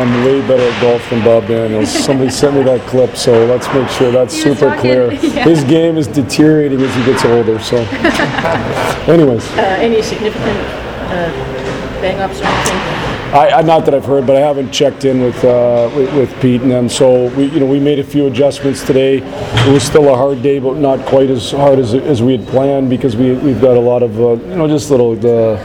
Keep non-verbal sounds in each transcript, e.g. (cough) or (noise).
I'm way better at golf than Bob Daniels. Somebody sent me that clip, so let's make sure that's He was super talking- clear. (laughs) yeah. His game is deteriorating as he gets older, so. (laughs) Anyways, Uh, any significant uh, bang-ups or anything? I, I, not that I've heard, but I haven't checked in with, uh, with, with Pete and them, so we, you know, we made a few adjustments today. It was still a hard day, but not quite as hard as, as we had planned because we, we've got a lot of, uh, you know, just little, uh,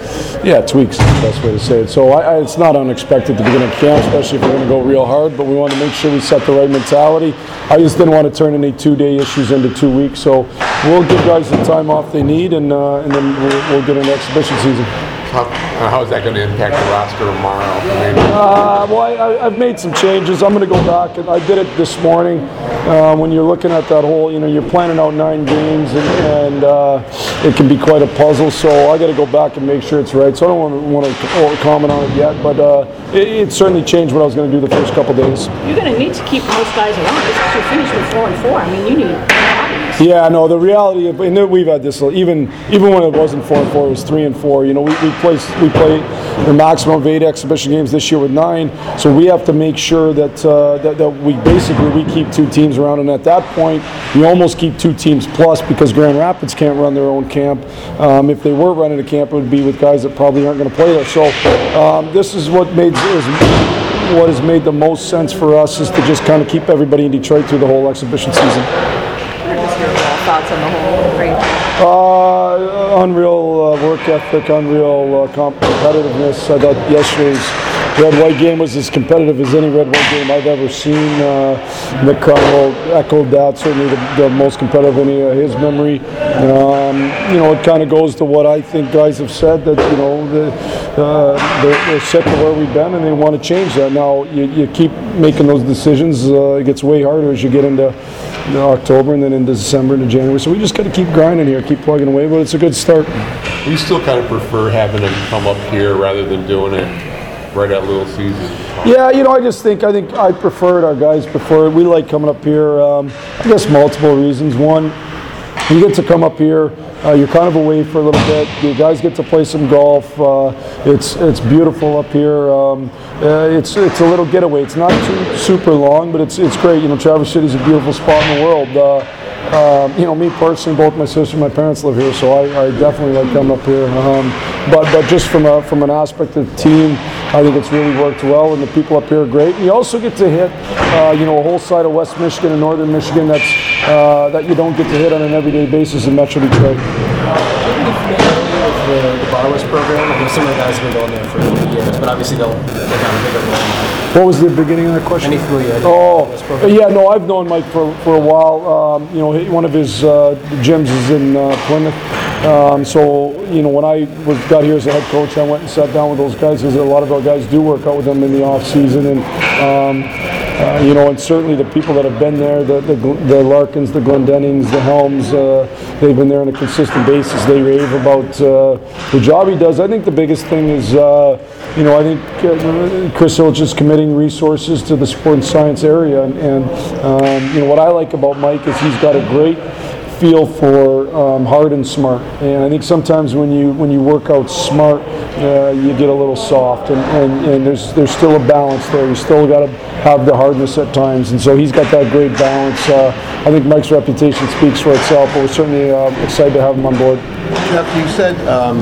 yeah, tweaks best way to say it. So I, I, it's not unexpected to begin a camp, especially if we're going to go real hard, but we want to make sure we set the right mentality. I just didn't want to turn any two-day issues into two weeks, so we'll give guys the time off they need, and, uh, and then we'll, we'll get an exhibition season. How, uh, how is that going to impact the roster tomorrow? I mean, Uh, well, I, I- I've made some changes. I'm going to go back, and I did it this morning. Uh, when you're looking at that whole, you know, you're planning out nine games, and, and uh, it can be quite a puzzle. So I got to go back and make sure it's right. So I don't want to, want to comment on it yet, but uh, it, it certainly changed what I was going to do the first couple days. You're going to need to keep most guys around because you finished with four and four. I mean, you need bodies. Yeah, no. The reality, of, and we've had this even even when it wasn't four and four, it was three and four. You know, we we we play the maximum of eight exhibition games this year with nine, so we have to make sure that uh, that, that we basically we keep two teams around, and at that point, we almost keep two teams plus because Grand Rapids can't run their own camp. Um, if they were running a camp, it would be with guys that probably aren't going to play there. So um, this is what made is what has made the most sense for us is to just kind of keep everybody in Detroit through the whole exhibition season. Uh, thoughts on the whole. Uh, unreal uh, work ethic, unreal uh, comp- competitiveness. I thought yesterday's red white game was as competitive as any red white game I've ever seen. Uh, Nick Connell echoed that, certainly the, the most competitive in uh, his memory. Um, you know, it kind of goes to what I think guys have said that, you know, the, uh, they're, they're sick of where we've been and they want to change that. Now, you, you keep making those decisions, uh, it gets way harder as you get into October and then into December into January. So we just got to keep grinding here, keep plugging away, but it's a good start. you still kind of prefer having them come up here rather than doing it right at Little Caesars? Yeah, you know, I just think I think I prefer it. Our guys prefer it. We like coming up here. Um, I guess multiple reasons. One, you get to come up here. Uh, you're kind of away for a little bit. You guys get to play some golf. Uh, it's it's beautiful up here. Um, uh, it's it's a little getaway. It's not too super long, but it's it's great. You know, Traverse City is a beautiful spot in the world. Um, you know, me personally, both my sister and my parents live here, so I, I definitely like coming up here. Um, but but just from a from an aspect of the team, I think it's really worked well, and the people up here are great. And You also get to hit, uh, you know, a whole side of West Michigan and Northern Michigan that's uh, that you don't get to hit on an everyday basis in Metro Detroit. The, the Barwis program. I know some of the guys have been going there for a few years, but obviously they'll take on a bigger role. What was the beginning of that question? Any familiarity Oh, yeah, no, I've known Mike for, for a while. Um, you know, one of his uh, gyms is in uh, Plymouth. Um, so, you know, when I was got here as a head coach, I went and sat down with those guys because a lot of our guys do work out with them in the off season, and um, uh, you know, and certainly the people that have been there, the the, the Larkins, the Glendenings, the Helms, uh, they've been there on a consistent basis. They rave about uh, the job he does. I think the biggest thing is, uh, you know, I think uh, Chris Ilitch is committing resources to the sport and science area, and, and um, you know what I like about Mike is he's got a great feel for um, hard and smart. And I think sometimes when you when you work out smart, uh, you get a little soft, and, and, and there's there's still a balance there. You still got to have the hardness at times, and so he's got that great balance. Uh, I think Mike's reputation speaks for itself, but we're certainly uh, excited to have him on board. Jeff, you said um,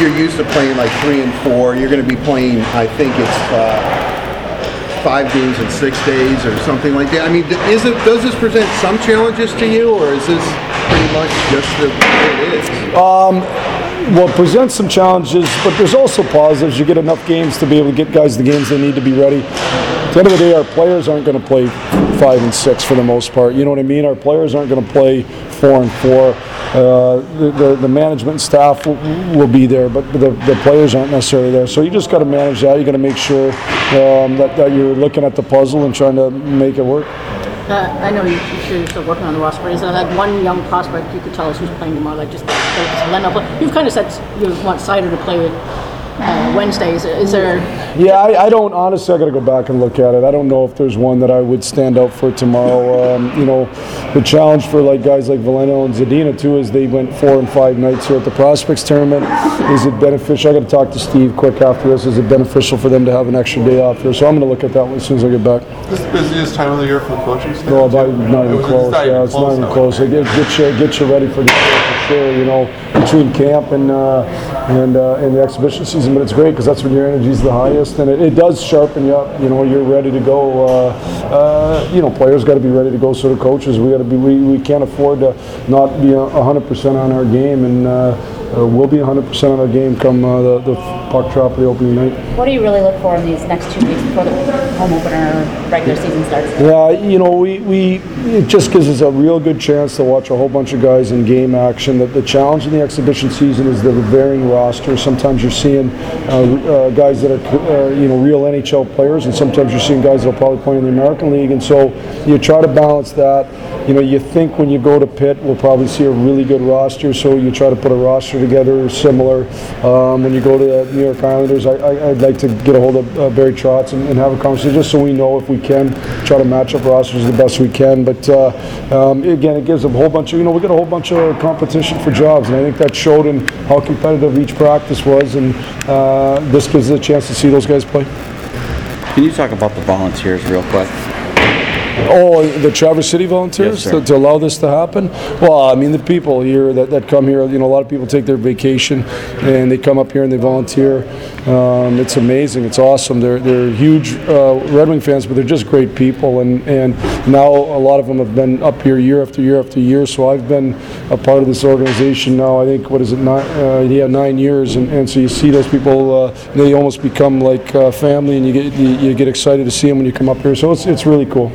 you're used to playing like three and four. You're going to be playing, I think it's uh, five games in six days or something like that. I mean, is it does this present some challenges to you, or is this pretty much just the way it is? Um, well, it presents some challenges, but there's also positives. You get enough games to be able to get guys the games they need to be ready. At the end of the day, our players aren't going to play five and six for the most part. You know what I mean? Our players aren't going to play four and four. Uh, the, the, the management staff will, will be there, but the, the players aren't necessarily there. So you just got to manage that. You got to make sure um, that, that you're looking at the puzzle and trying to make it work. Uh, I know you, you're still working on the roster, but is there that one young prospect you could tell us who's playing tomorrow? Like just, Leno. You've kind of said you want Seider to play with uh, Wednesdays. Is there, Yeah, I, I don't, honestly, I gotta go back and look at it. I don't know if there's one that I would stand out for tomorrow. Um, you know, the challenge for like guys like Veleno and Zadina too is they went four and five nights here at the Prospects Tournament. Is it beneficial? I gotta talk to Steve quick after this. Is it beneficial for them to have an extra day off here? So I'm gonna look at that one as soon as I get back. This is the busiest time of the year for the coaching staff. No, not, not It even was- close. Yeah, it's not even close. It get, get you get you ready for the for sure. You know, between camp and uh, and uh, and the exhibition season, but it's great because that's when your energy's the highest, and it, it does sharpen you up. You know, you're ready to go. Uh, you know, players got to be ready to go. So do coaches. We got to be. We, we can't afford to not be hundred percent on our game, and we'll be hundred percent on our game come the, the puck drop of the opening night. What do you really look for in these next two weeks before the home opener regular season starts? Yeah, you know, we, we it just gives us a real good chance to watch a whole bunch of guys in game action. The, the challenge in the exhibition season is the varying roster. Sometimes you're seeing uh, uh, guys that are uh, you know real NHL players, and sometimes you're seeing guys that'll probably play in the American League. And so you try to balance that. You know, you think when you go to Pitt, we'll probably see a really good roster. So you try to put a roster together similar. Um, when you go to the New York Islanders, I, I, I'd like to get a hold of uh, Barry Trotz and, and have a conversation just so we know if we can try to match up rosters the best we can. But uh, um, again, it gives a whole bunch of, you know, we got a whole bunch of competition for jobs, and I think that showed in how competitive each practice was. And uh, this gives us a chance to see those guys play. Can you talk about the volunteers real quick? Oh, the Traverse City volunteers Yes, to, to allow this to happen? Well, I mean, the people here that, that come here, you know, a lot of people take their vacation and they come up here and they volunteer. Um, it's amazing. It's awesome. They're, they're huge uh, Red Wing fans, but they're just great people. And, and now a lot of them have been up here year after year after year. So I've been a part of this organization now, I think, what is it, nine, uh, yeah, nine years. And, and so you see those people, uh, they almost become like uh, family and you get, you, you get excited to see them when you come up here. So it's, it's really cool.